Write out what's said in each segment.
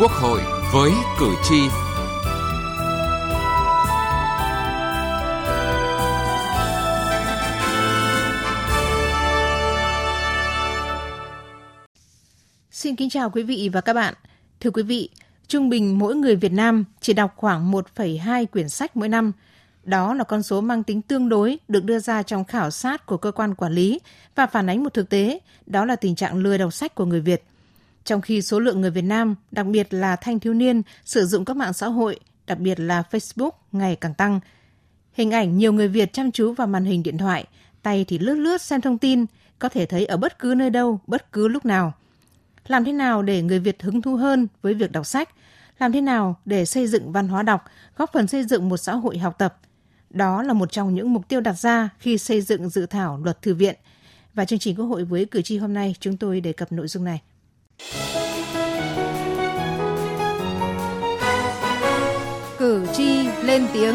Quốc hội với cử tri. Xin kính chào quý vị và các bạn. Thưa quý vị, trung bình mỗi người Việt Nam chỉ đọc khoảng 1,2 quyển sách mỗi năm. Đó là con số mang tính tương đối được đưa ra trong khảo sát của cơ quan quản lý và phản ánh một thực tế, đó là tình trạng lười đọc sách của người Việt. Trong khi số lượng người Việt Nam, đặc biệt là thanh thiếu niên, sử dụng các mạng xã hội, đặc biệt là Facebook ngày càng tăng. Hình ảnh nhiều người Việt chăm chú vào màn hình điện thoại, tay thì lướt lướt xem thông tin, có thể thấy ở bất cứ nơi đâu, bất cứ lúc nào. Làm thế nào để người Việt hứng thú hơn với việc đọc sách? Làm thế nào để xây dựng văn hóa đọc, góp phần xây dựng một xã hội học tập? Đó là một trong những mục tiêu đặt ra khi xây dựng dự thảo luật thư viện. Và chương trình Quốc hội với cử tri hôm nay chúng tôi đề cập nội dung này. Cử tri lên tiếng.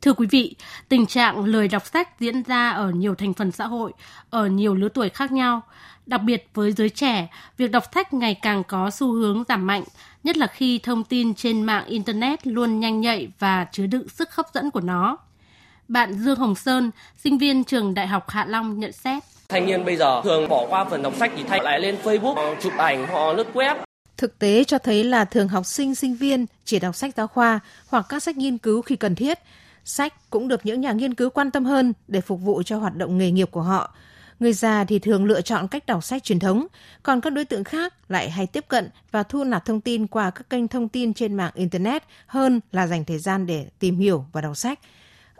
Thưa quý vị, tình trạng lười đọc sách diễn ra ở nhiều thành phần xã hội, ở nhiều lứa tuổi khác nhau. Đặc biệt với giới trẻ, việc đọc sách ngày càng có xu hướng giảm mạnh, nhất là khi thông tin trên mạng Internet luôn nhanh nhạy và chứa đựng sức hấp dẫn của nó. Bạn Dương Hồng Sơn, sinh viên trường Đại học Hạ Long nhận xét. Thanh niên bây giờ thường bỏ qua phần đọc sách thì thay lại lên Facebook, chụp ảnh, họ lướt web. Thực tế cho thấy là thường học sinh, sinh viên chỉ đọc sách giáo khoa hoặc các sách nghiên cứu khi cần thiết. Sách cũng được những nhà nghiên cứu quan tâm hơn để phục vụ cho hoạt động nghề nghiệp của họ. Người già thì thường lựa chọn cách đọc sách truyền thống, còn các đối tượng khác lại hay tiếp cận và thu nạp thông tin qua các kênh thông tin trên mạng Internet hơn là dành thời gian để tìm hiểu và đọc sách.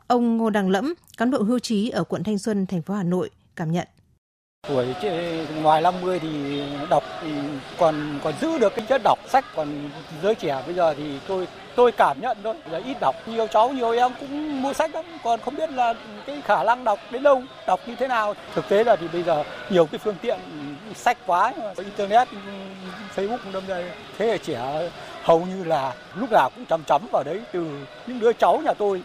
Ông Ngô Đăng Lẫm, cán bộ hưu trí ở quận Thanh Xuân, thành phố Hà Nội, cảm nhận. Tuổi ngoài 50 thì đọc còn còn giữ được cái chất đọc sách còn giới trẻ. Bây giờ thì tôi tôi cảm nhận thôi là ít đọc. Nhiều cháu nhiều em cũng mua sách lắm còn không biết là cái khả năng đọc đến đâu đọc như thế nào. Thực tế là thì bây giờ nhiều cái phương tiện sách quá internet facebook đâm ra thế hệ trẻ hầu như là lúc nào cũng chấm chấm vào đấy. Từ những đứa cháu nhà tôi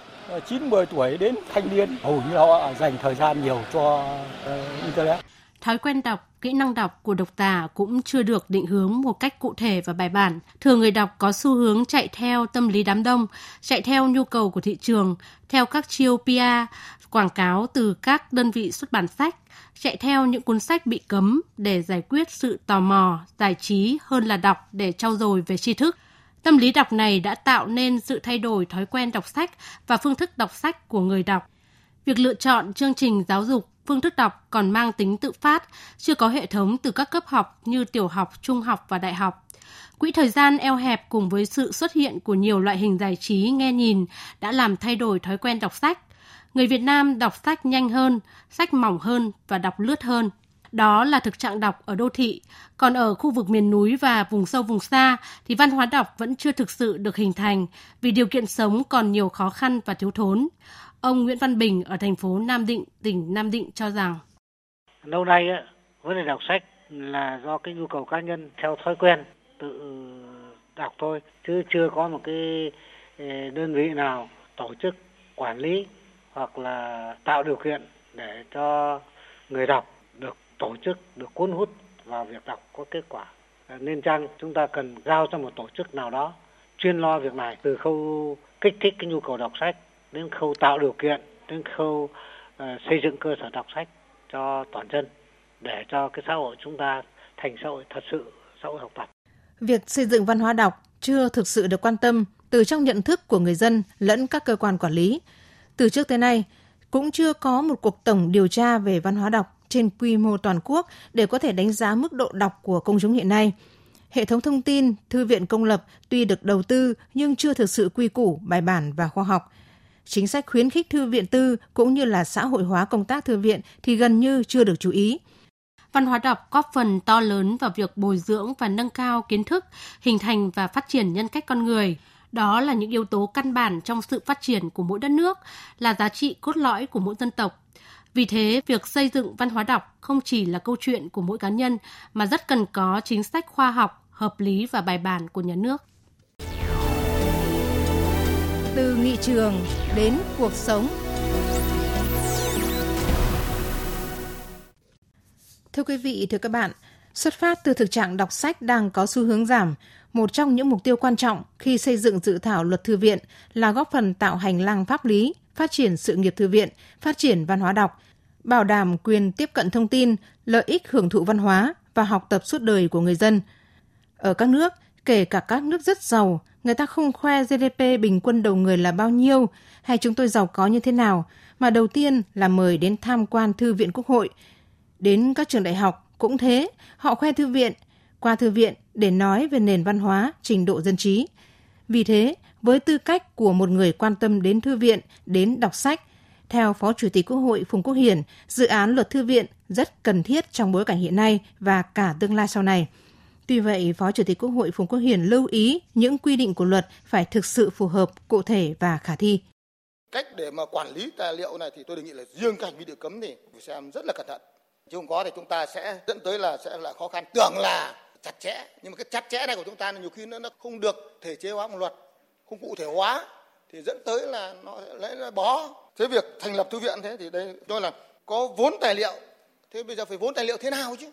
9 10 tuổi đến thanh niên hầu như họ dành thời gian nhiều cho uh, internet. Thói quen đọc, kỹ năng đọc của độc giả cũng chưa được định hướng một cách cụ thể và bài bản. Thường người đọc có xu hướng chạy theo tâm lý đám đông, chạy theo nhu cầu của thị trường, theo các chiêu PR, quảng cáo từ các đơn vị xuất bản sách, chạy theo những cuốn sách bị cấm để giải quyết sự tò mò, giải trí hơn là đọc để trau dồi về tri thức Tâm lý đọc này đã tạo nên sự thay đổi thói quen đọc sách và phương thức đọc sách của người đọc. Việc lựa chọn chương trình giáo dục, phương thức đọc còn mang tính tự phát, chưa có hệ thống từ các cấp học như tiểu học, trung học và đại học. Quỹ thời gian eo hẹp cùng với sự xuất hiện của nhiều loại hình giải trí nghe nhìn đã làm thay đổi thói quen đọc sách. Người Việt Nam đọc sách nhanh hơn, sách mỏng hơn và đọc lướt hơn. Đó là thực trạng đọc ở đô thị, còn ở khu vực miền núi và vùng sâu vùng xa thì văn hóa đọc vẫn chưa thực sự được hình thành vì điều kiện sống còn nhiều khó khăn và thiếu thốn. Ông Nguyễn Văn Bình ở thành phố Nam Định, tỉnh Nam Định cho rằng lâu nay vấn đề đọc sách là do cái nhu cầu cá nhân theo thói quen tự đọc thôi chứ chưa có một cái ờ, đơn vị nào tổ chức quản lý hoặc là tạo điều kiện để cho người đọc tổ chức được cuốn hút vào việc đọc có kết quả nên chăng chúng ta cần giao cho một tổ chức nào đó chuyên lo việc này từ khâu kích thích cái nhu cầu đọc sách đến khâu tạo điều kiện đến khâu uh, xây dựng cơ sở đọc sách cho toàn dân để cho cái xã hội chúng ta thành xã hội thật sự xã hội học tập. Việc xây dựng văn hóa đọc chưa thực sự được quan tâm từ trong nhận thức của người dân lẫn các cơ quan quản lý. Từ trước tới nay, cũng chưa có một cuộc tổng điều tra về văn hóa đọc trên quy mô toàn quốc để có thể đánh giá mức độ đọc của công chúng hiện nay. Hệ thống thông tin, thư viện công lập tuy được đầu tư nhưng chưa thực sự quy củ, bài bản và khoa học. Chính sách khuyến khích thư viện tư cũng như là xã hội hóa công tác thư viện thì gần như chưa được chú ý. Văn hóa đọc góp phần to lớn vào việc bồi dưỡng và nâng cao kiến thức, hình thành và phát triển nhân cách con người. Đó là những yếu tố căn bản trong sự phát triển của mỗi đất nước, là giá trị cốt lõi của mỗi dân tộc vì thế, việc xây dựng văn hóa đọc không chỉ là câu chuyện của mỗi cá nhân mà rất cần có chính sách khoa học, hợp lý và bài bản của nhà nước. Từ nghị trường đến cuộc sống Thưa quý vị, thưa các bạn, xuất phát từ thực trạng đọc sách đang có xu hướng giảm, một trong những mục tiêu quan trọng khi xây dựng dự thảo luật thư viện là góp phần tạo hành lang pháp lý, phát triển sự nghiệp thư viện, phát triển văn hóa đọc, bảo đảm quyền tiếp cận thông tin, lợi ích hưởng thụ văn hóa và học tập suốt đời của người dân. Ở các nước, kể cả các nước rất giàu, người ta không khoe GDP bình quân đầu người là bao nhiêu hay chúng tôi giàu có như thế nào, mà đầu tiên là mời đến tham quan Thư viện Quốc hội. Đến các trường đại học cũng thế, họ khoe thư viện, qua thư viện để nói về nền văn hóa, trình độ dân trí. Vì thế, với tư cách của một người quan tâm đến thư viện, đến đọc sách, theo Phó Chủ tịch Quốc hội Phùng Quốc Hiển, dự án luật thư viện rất cần thiết trong bối cảnh hiện nay và cả tương lai sau này. Tuy vậy, Phó Chủ tịch Quốc hội Phùng Quốc Hiển lưu ý những quy định của luật phải thực sự phù hợp, cụ thể và khả thi. Cách để mà quản lý tài liệu này thì tôi đề nghị là riêng cảnh vi được cấm thì phải xem rất là cẩn thận. Chứ không có thì chúng ta sẽ dẫn tới là sẽ là khó khăn. Tưởng là chặt chẽ, nhưng mà cái chặt chẽ này của chúng ta là nhiều khi nó, nó không được thể chế hóa một luật, không cụ thể hóa thì dẫn tới là nó lấy nó bó. Thế việc thành lập thư viện thế thì đây tôi là có vốn tài liệu. Thế bây giờ phải vốn tài liệu thế nào chứ?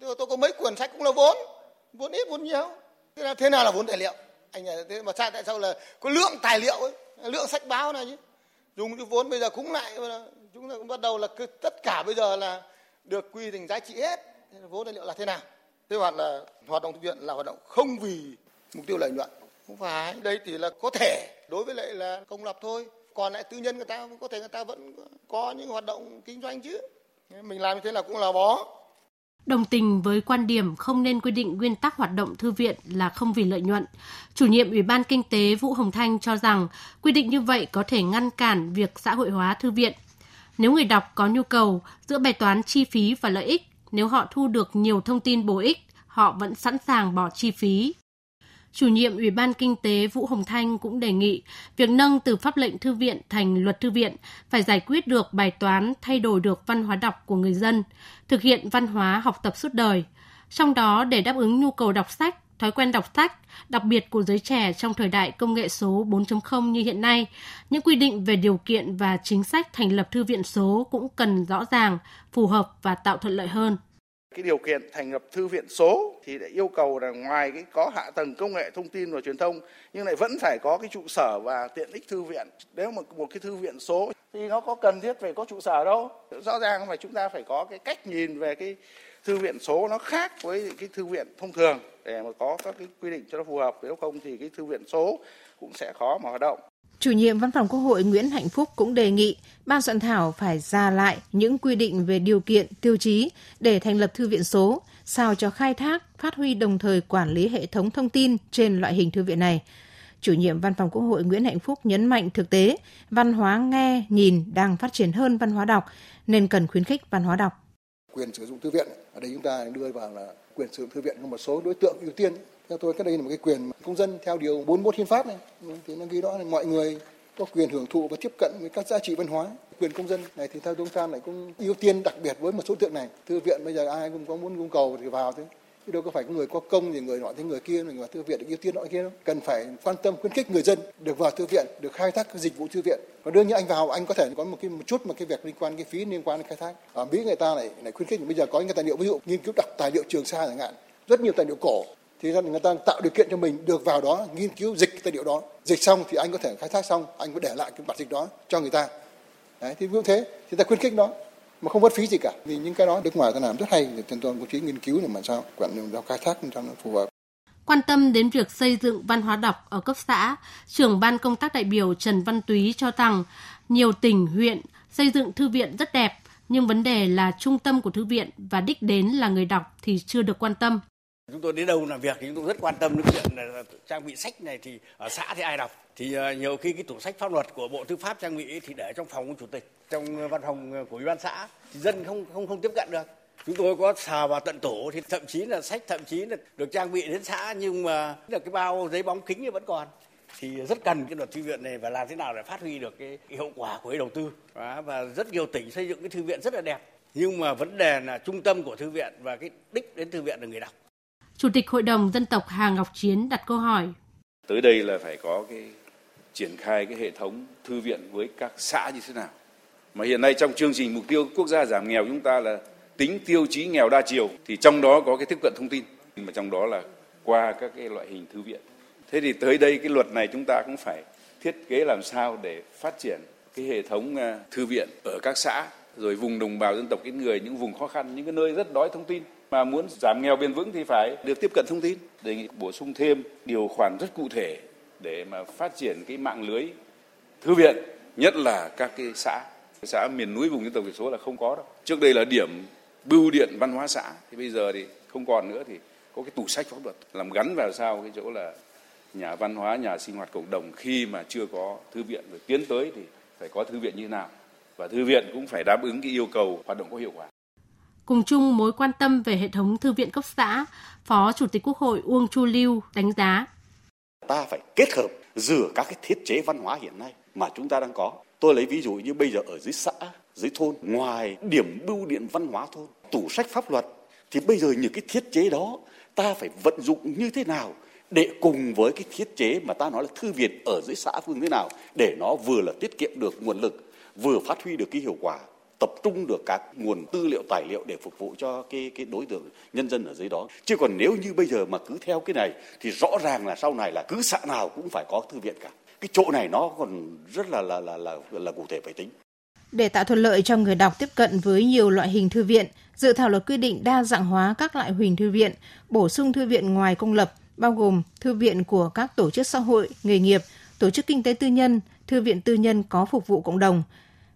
Tôi, tôi có mấy quyển sách cũng là vốn vốn ít vốn nhiều thế nào thế nào là vốn tài liệu anh à, thế mà sao tại sao là có lượng tài liệu ấy lượng sách báo này chứ dùng cái vốn bây giờ cũng lại chúng ta cũng bắt đầu là cứ, tất cả bây giờ là được quy thành giá trị hết vốn tài liệu là thế nào? Thế hoặc là hoạt động thư viện là hoạt động không vì mục tiêu lợi nhuận. Không phải. Đây chỉ là có thể đối với lại là công lập thôi. Còn lại tư nhân người ta có thể người ta vẫn có những hoạt động kinh doanh chứ. Mình làm như thế là cũng là bó. Đồng tình với quan điểm không nên quy định nguyên tắc hoạt động thư viện là không vì lợi nhuận, chủ nhiệm Ủy ban Kinh tế Vũ Hồng Thanh cho rằng quy định như vậy có thể ngăn cản việc xã hội hóa thư viện. Nếu người đọc có nhu cầu giữa bài toán chi phí và lợi ích, nếu họ thu được nhiều thông tin bổ ích, họ vẫn sẵn sàng bỏ chi phí Chủ nhiệm Ủy ban Kinh tế Vũ Hồng Thanh cũng đề nghị việc nâng từ pháp lệnh thư viện thành luật thư viện phải giải quyết được bài toán thay đổi được văn hóa đọc của người dân, thực hiện văn hóa học tập suốt đời. Trong đó để đáp ứng nhu cầu đọc sách, thói quen đọc sách, đặc biệt của giới trẻ trong thời đại công nghệ số 4.0 như hiện nay, những quy định về điều kiện và chính sách thành lập thư viện số cũng cần rõ ràng, phù hợp và tạo thuận lợi hơn cái điều kiện thành lập thư viện số thì để yêu cầu là ngoài cái có hạ tầng công nghệ thông tin và truyền thông, nhưng lại vẫn phải có cái trụ sở và tiện ích thư viện. Nếu mà một cái thư viện số thì nó có cần thiết phải có trụ sở đâu. Rõ ràng phải chúng ta phải có cái cách nhìn về cái thư viện số nó khác với cái thư viện thông thường để mà có các cái quy định cho nó phù hợp. Nếu không thì cái thư viện số cũng sẽ khó mà hoạt động. Chủ nhiệm Văn phòng Quốc hội Nguyễn Hạnh Phúc cũng đề nghị ban soạn thảo phải ra lại những quy định về điều kiện, tiêu chí để thành lập thư viện số, sao cho khai thác, phát huy đồng thời quản lý hệ thống thông tin trên loại hình thư viện này. Chủ nhiệm Văn phòng Quốc hội Nguyễn Hạnh Phúc nhấn mạnh thực tế, văn hóa nghe, nhìn đang phát triển hơn văn hóa đọc, nên cần khuyến khích văn hóa đọc. Quyền sử dụng thư viện, ở đây chúng ta đưa vào là quyền sử dụng thư viện có một số đối tượng ưu tiên theo tôi, cái đây là một cái quyền công dân theo điều 41 hiến pháp này. Thì nó ghi rõ là mọi người có quyền hưởng thụ và tiếp cận với các giá trị văn hóa. Quyền công dân này thì theo chúng ta lại cũng ưu tiên đặc biệt với một số tượng này. Thư viện bây giờ ai cũng có muốn cung cầu thì vào thế. Chứ đâu có phải người có công thì người nọ thế, người kia người vào thư viện được ưu tiên nọ kia đâu. Cần phải quan tâm, khuyến khích người dân được vào thư viện, được khai thác các dịch vụ thư viện. Và đương nhiên anh vào, anh có thể có một cái, một chút một cái việc liên quan, cái phí liên quan đến khai thác. Ở mỹ người ta lại lại khuyến khích, bây giờ có những cái tài liệu, ví dụ nghiên cứu đọc tài liệu trường sa chẳng hạn. Rất nhiều tài liệu cổ thì ra người ta tạo điều kiện cho mình được vào đó nghiên cứu dịch tài liệu đó. Dịch xong thì anh có thể khai thác xong anh có để lại cái bản dịch đó cho người ta. Đấy thì như thế. Thì ta khuyến khích đó mà không mất phí gì cả. Vì những cái đó nước ngoài ta làm rất hay thì toàn toàn chỉ chí nghiên cứu để mà sao quản lý khai thác cho nó phù hợp. Quan tâm đến việc xây dựng văn hóa đọc ở cấp xã, trưởng ban công tác đại biểu Trần Văn Túy cho rằng nhiều tỉnh, huyện xây dựng thư viện rất đẹp, nhưng vấn đề là trung tâm của thư viện và đích đến là người đọc thì chưa được quan tâm. Chúng tôi đến đâu làm việc thì chúng tôi rất quan tâm đến chuyện là trang bị sách này thì ở xã thì ai đọc. Thì ờ, nhiều khi cái tủ sách pháp luật của Bộ Tư pháp trang bị thì để trong phòng của chủ tịch, trong ờ, văn phòng ờ, của ủy ban xã thì dân không không không tiếp cận được. Chúng tôi có xà vào tận tổ thì thậm chí là sách thậm chí là được trang bị đến xã nhưng mà là cái bao giấy bóng kính thì vẫn còn thì rất cần cái luật thư viện này và làm thế nào để phát huy được cái, cái quả của cái đầu tư và rất nhiều tỉnh xây dựng cái thư viện rất là đẹp nhưng mà vấn đề là trung tâm của thư viện và cái đích đến thư viện là người đọc Chủ tịch Hội đồng Dân tộc Hà Ngọc Chiến đặt câu hỏi. Tới đây là phải có cái triển khai cái hệ thống thư viện với các xã như thế nào. Mà hiện nay trong chương trình mục tiêu quốc gia giảm nghèo chúng ta là tính tiêu chí nghèo đa chiều, thì trong đó có cái tiếp cận thông tin, mà trong đó là qua các cái loại hình thư viện. Thế thì tới đây cái luật này chúng ta cũng phải thiết kế làm sao để phát triển cái hệ thống à, thư viện ở các xã, rồi vùng đồng bào dân tộc ít người, những vùng khó khăn, những cái nơi rất đói thông tin mà muốn giảm nghèo bền vững thì phải được tiếp cận thông tin. đề nghị bổ sung thêm điều khoản rất cụ thể để mà phát triển cái mạng lưới thư viện nhất là các cái xã. Xã miền núi vùng dân tộc thiểu số là không có đâu. Trước đây là điểm bưu điện văn hóa xã thì bây giờ thì không còn nữa thì có cái tủ sách pháp luật làm gắn vào sao cái chỗ là nhà văn hóa nhà sinh hoạt cộng đồng. Khi mà chưa có thư viện rồi tiến tới thì phải có thư viện như thế nào. Và thư viện cũng phải đáp ứng cái yêu cầu hoạt động có hiệu quả Cùng chung mối quan tâm về hệ thống thư viện cấp xã, Phó Chủ tịch Quốc hội Uông Chu Lưu đánh giá. Ta phải kết hợp giữa các cái thiết chế văn hóa hiện nay mà chúng ta đang có. Tôi lấy ví dụ như bây giờ ở dưới xã, dưới thôn, ngoài điểm bưu điện văn hóa thôn, tủ sách pháp luật, thì bây giờ những cái thiết chế đó ta phải vận dụng như thế nào để cùng với cái thiết chế mà ta nói là thư viện ở dưới xã phương thế nào để nó vừa là tiết kiệm được nguồn lực vừa phát huy được cái hiệu quả tập trung được các nguồn tư liệu tài liệu để phục vụ cho cái cái đối tượng nhân dân ở dưới đó. Chứ còn nếu như bây giờ mà cứ theo cái này thì rõ ràng là sau này là cứ xã nào cũng phải có thư viện cả. Cái chỗ này nó còn rất là là là là là cụ thể phải tính. Để tạo thuận lợi cho người đọc tiếp cận với nhiều loại hình thư viện, dự thảo luật quy định đa dạng hóa các loại hình thư viện, bổ sung thư viện ngoài công lập, bao gồm thư viện của các tổ chức xã hội, nghề nghiệp, tổ chức kinh tế tư nhân, thư viện tư nhân có phục vụ cộng đồng,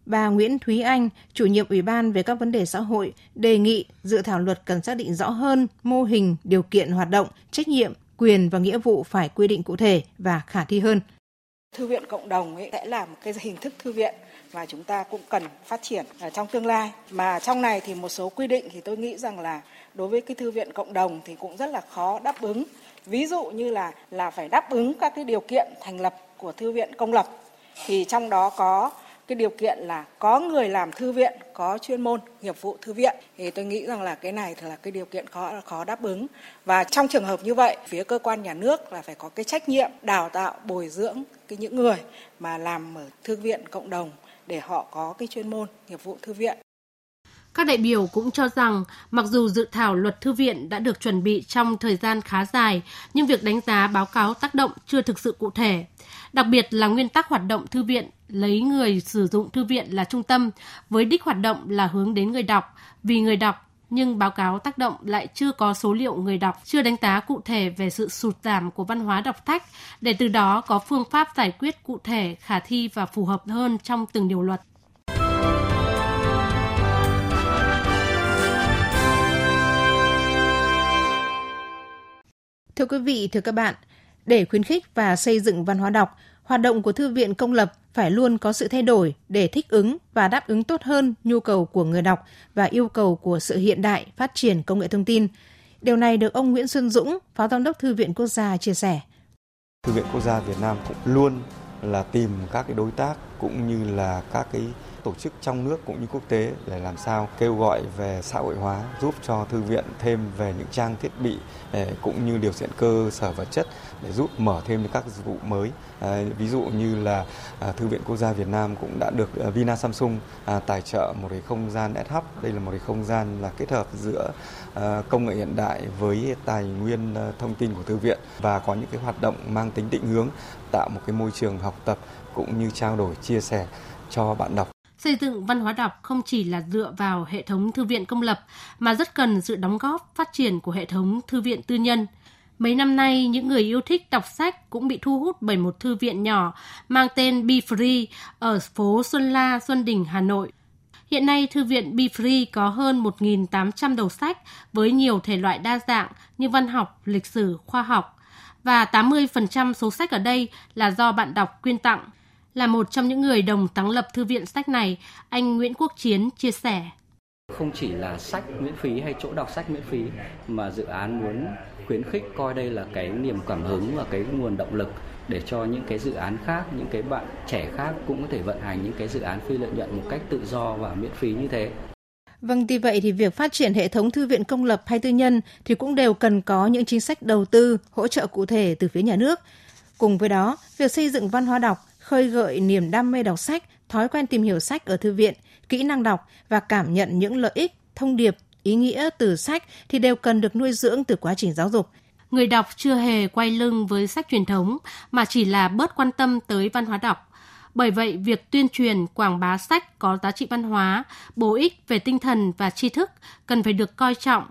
Bà Nguyễn Thúy Anh, chủ nhiệm Ủy ban về các vấn đề xã hội, đề nghị dự thảo luật cần xác định rõ hơn mô hình, điều kiện hoạt động, trách nhiệm, quyền và nghĩa vụ phải quy định cụ thể và khả thi hơn. Thư viện cộng đồng ấy sẽ là một cái hình thức thư viện mà chúng ta cũng cần phát triển ở trong tương lai. Mà trong này thì một số quy định thì tôi nghĩ rằng là đối với cái thư viện cộng đồng thì cũng rất là khó đáp ứng. Ví dụ như là là phải đáp ứng các cái điều kiện thành lập của thư viện công lập thì trong đó có cái điều kiện là có người làm thư viện, có chuyên môn, nghiệp vụ thư viện. Thì tôi nghĩ rằng là cái này là cái điều kiện khó khó đáp ứng. Và trong trường hợp như vậy, phía cơ quan nhà nước là phải có cái trách nhiệm đào tạo, bồi dưỡng cái những người mà làm ở thư viện cộng đồng để họ có cái chuyên môn, nghiệp vụ thư viện các đại biểu cũng cho rằng, mặc dù dự thảo luật thư viện đã được chuẩn bị trong thời gian khá dài, nhưng việc đánh giá báo cáo tác động chưa thực sự cụ thể. Đặc biệt là nguyên tắc hoạt động thư viện lấy người sử dụng thư viện là trung tâm, với đích hoạt động là hướng đến người đọc, vì người đọc nhưng báo cáo tác động lại chưa có số liệu người đọc, chưa đánh giá cụ thể về sự sụt giảm của văn hóa đọc sách, để từ đó có phương pháp giải quyết cụ thể, khả thi và phù hợp hơn trong từng điều luật. Thưa quý vị, thưa các bạn, để khuyến khích và xây dựng văn hóa đọc, hoạt động của thư viện công lập phải luôn có sự thay đổi để thích ứng và đáp ứng tốt hơn nhu cầu của người đọc và yêu cầu của sự hiện đại phát triển công nghệ thông tin. Điều này được ông Nguyễn Xuân Dũng, Phó Giám đốc Thư viện Quốc gia chia sẻ. Thư viện Quốc gia Việt Nam cũng luôn là tìm các cái đối tác cũng như là các cái tổ chức trong nước cũng như quốc tế để làm sao kêu gọi về xã hội hóa, giúp cho thư viện thêm về những trang thiết bị ờ, cũng như điều kiện cơ sở vật chất để giúp mở thêm các dịch vụ mới. Ờ, ví dụ như là ờ, thư viện quốc gia Việt Nam cũng đã được Vina Samsung tài trợ một cái không gian S-Hub đây là một cái không gian là kết hợp giữa công nghệ hiện đại với tài nguyên thông tin của thư viện và có những cái hoạt động mang tính định hướng, tạo một cái môi trường học tập cũng như trao đổi, chia sẻ cho bạn đọc. Xây dựng văn hóa đọc không chỉ là dựa vào hệ thống thư viện công lập mà rất cần sự đóng góp phát triển của hệ thống thư viện tư nhân. Mấy năm nay, những người yêu thích đọc sách cũng bị thu hút bởi một thư viện nhỏ mang tên Be Free ở phố Xuân La, Xuân Đình, Hà Nội. Hiện nay, thư viện Be Free có hơn 1.800 đầu sách với nhiều thể loại đa dạng như văn học, lịch sử, khoa học. Và 80% số sách ở đây là do bạn đọc quyên tặng. Là một trong những người đồng sáng lập thư viện sách này, anh Nguyễn Quốc Chiến chia sẻ. Không chỉ là sách miễn phí hay chỗ đọc sách miễn phí mà dự án muốn khuyến khích coi đây là cái niềm cảm hứng và cái nguồn động lực để cho những cái dự án khác, những cái bạn trẻ khác cũng có thể vận hành những cái dự án phi lợi nhuận một cách tự do và miễn phí như thế. Vâng, tuy vậy thì việc phát triển hệ thống thư viện công lập hay tư nhân thì cũng đều cần có những chính sách đầu tư, hỗ trợ cụ thể từ phía nhà nước. Cùng với đó, việc xây dựng văn hóa đọc khơi gợi niềm đam mê đọc sách, thói quen tìm hiểu sách ở thư viện, kỹ năng đọc và cảm nhận những lợi ích, thông điệp ý nghĩa từ sách thì đều cần được nuôi dưỡng từ quá trình giáo dục. Người đọc chưa hề quay lưng với sách truyền thống mà chỉ là bớt quan tâm tới văn hóa đọc. Bởi vậy, việc tuyên truyền, quảng bá sách có giá trị văn hóa, bổ ích về tinh thần và tri thức cần phải được coi trọng.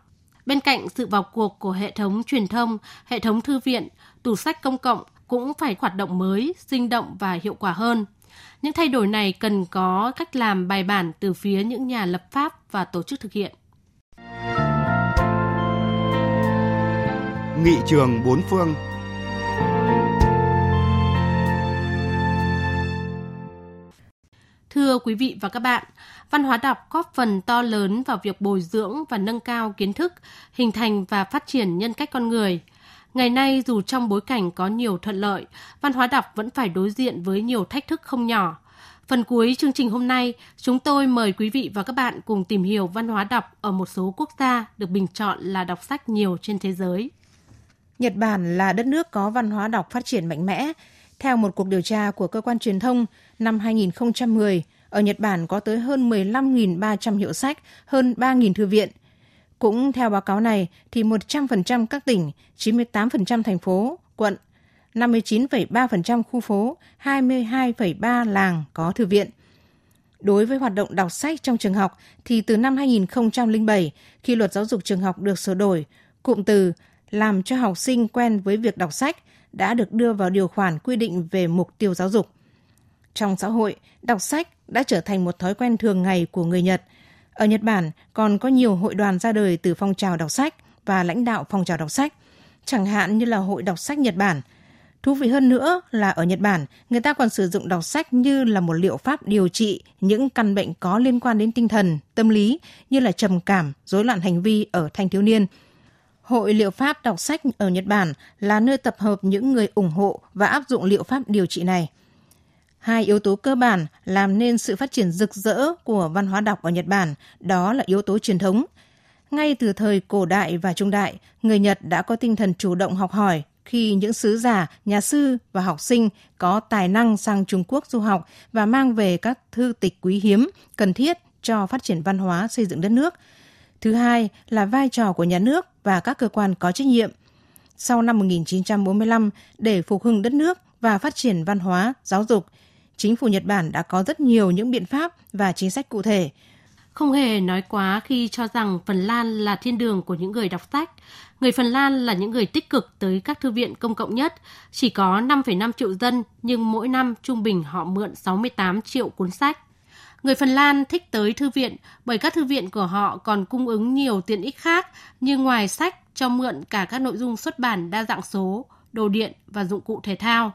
Bên cạnh sự vào cuộc của hệ thống truyền thông, hệ thống thư viện, tủ sách công cộng cũng phải hoạt động mới, sinh động và hiệu quả hơn. Những thay đổi này cần có cách làm bài bản từ phía những nhà lập pháp và tổ chức thực hiện. Nghị trường bốn phương Thưa quý vị và các bạn, văn hóa đọc góp phần to lớn vào việc bồi dưỡng và nâng cao kiến thức, hình thành và phát triển nhân cách con người. Ngày nay dù trong bối cảnh có nhiều thuận lợi, văn hóa đọc vẫn phải đối diện với nhiều thách thức không nhỏ. Phần cuối chương trình hôm nay, chúng tôi mời quý vị và các bạn cùng tìm hiểu văn hóa đọc ở một số quốc gia được bình chọn là đọc sách nhiều trên thế giới. Nhật Bản là đất nước có văn hóa đọc phát triển mạnh mẽ. Theo một cuộc điều tra của cơ quan truyền thông, năm 2010, ở Nhật Bản có tới hơn 15.300 hiệu sách, hơn 3.000 thư viện. Cũng theo báo cáo này, thì 100% các tỉnh, 98% thành phố, quận, 59,3% khu phố, 22,3 làng có thư viện. Đối với hoạt động đọc sách trong trường học thì từ năm 2007, khi luật giáo dục trường học được sửa đổi, cụm từ làm cho học sinh quen với việc đọc sách đã được đưa vào điều khoản quy định về mục tiêu giáo dục. Trong xã hội, đọc sách đã trở thành một thói quen thường ngày của người Nhật. Ở Nhật Bản còn có nhiều hội đoàn ra đời từ phong trào đọc sách và lãnh đạo phong trào đọc sách, chẳng hạn như là Hội đọc sách Nhật Bản. Thú vị hơn nữa là ở Nhật Bản, người ta còn sử dụng đọc sách như là một liệu pháp điều trị những căn bệnh có liên quan đến tinh thần, tâm lý như là trầm cảm, rối loạn hành vi ở thanh thiếu niên – Hội liệu pháp đọc sách ở Nhật Bản là nơi tập hợp những người ủng hộ và áp dụng liệu pháp điều trị này. Hai yếu tố cơ bản làm nên sự phát triển rực rỡ của văn hóa đọc ở Nhật Bản, đó là yếu tố truyền thống. Ngay từ thời cổ đại và trung đại, người Nhật đã có tinh thần chủ động học hỏi khi những sứ giả, nhà sư và học sinh có tài năng sang Trung Quốc du học và mang về các thư tịch quý hiếm cần thiết cho phát triển văn hóa xây dựng đất nước – Thứ hai là vai trò của nhà nước và các cơ quan có trách nhiệm. Sau năm 1945, để phục hưng đất nước và phát triển văn hóa, giáo dục, chính phủ Nhật Bản đã có rất nhiều những biện pháp và chính sách cụ thể. Không hề nói quá khi cho rằng Phần Lan là thiên đường của những người đọc sách. Người Phần Lan là những người tích cực tới các thư viện công cộng nhất. Chỉ có 5,5 triệu dân, nhưng mỗi năm trung bình họ mượn 68 triệu cuốn sách. Người Phần Lan thích tới thư viện bởi các thư viện của họ còn cung ứng nhiều tiện ích khác như ngoài sách cho mượn cả các nội dung xuất bản đa dạng số, đồ điện và dụng cụ thể thao.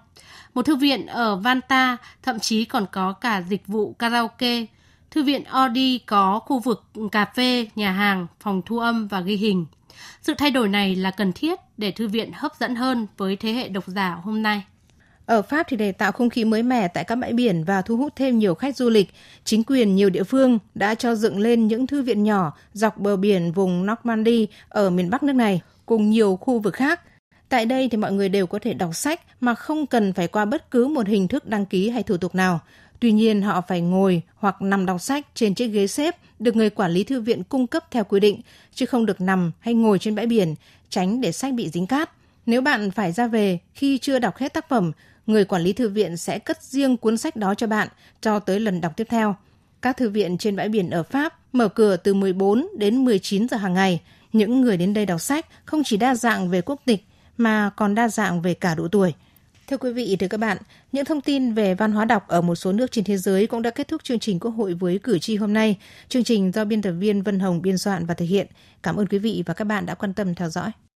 Một thư viện ở Vanta thậm chí còn có cả dịch vụ karaoke. Thư viện Audi có khu vực cà phê, nhà hàng, phòng thu âm và ghi hình. Sự thay đổi này là cần thiết để thư viện hấp dẫn hơn với thế hệ độc giả hôm nay. Ở Pháp thì để tạo không khí mới mẻ tại các bãi biển và thu hút thêm nhiều khách du lịch, chính quyền nhiều địa phương đã cho dựng lên những thư viện nhỏ dọc bờ biển vùng Normandy ở miền Bắc nước này cùng nhiều khu vực khác. Tại đây thì mọi người đều có thể đọc sách mà không cần phải qua bất cứ một hình thức đăng ký hay thủ tục nào. Tuy nhiên họ phải ngồi hoặc nằm đọc sách trên chiếc ghế xếp được người quản lý thư viện cung cấp theo quy định, chứ không được nằm hay ngồi trên bãi biển, tránh để sách bị dính cát. Nếu bạn phải ra về khi chưa đọc hết tác phẩm, người quản lý thư viện sẽ cất riêng cuốn sách đó cho bạn cho tới lần đọc tiếp theo. Các thư viện trên bãi biển ở Pháp mở cửa từ 14 đến 19 giờ hàng ngày. Những người đến đây đọc sách không chỉ đa dạng về quốc tịch mà còn đa dạng về cả độ tuổi. Thưa quý vị, thưa các bạn, những thông tin về văn hóa đọc ở một số nước trên thế giới cũng đã kết thúc chương trình Quốc hội với cử tri hôm nay. Chương trình do biên tập viên Vân Hồng biên soạn và thực hiện. Cảm ơn quý vị và các bạn đã quan tâm theo dõi.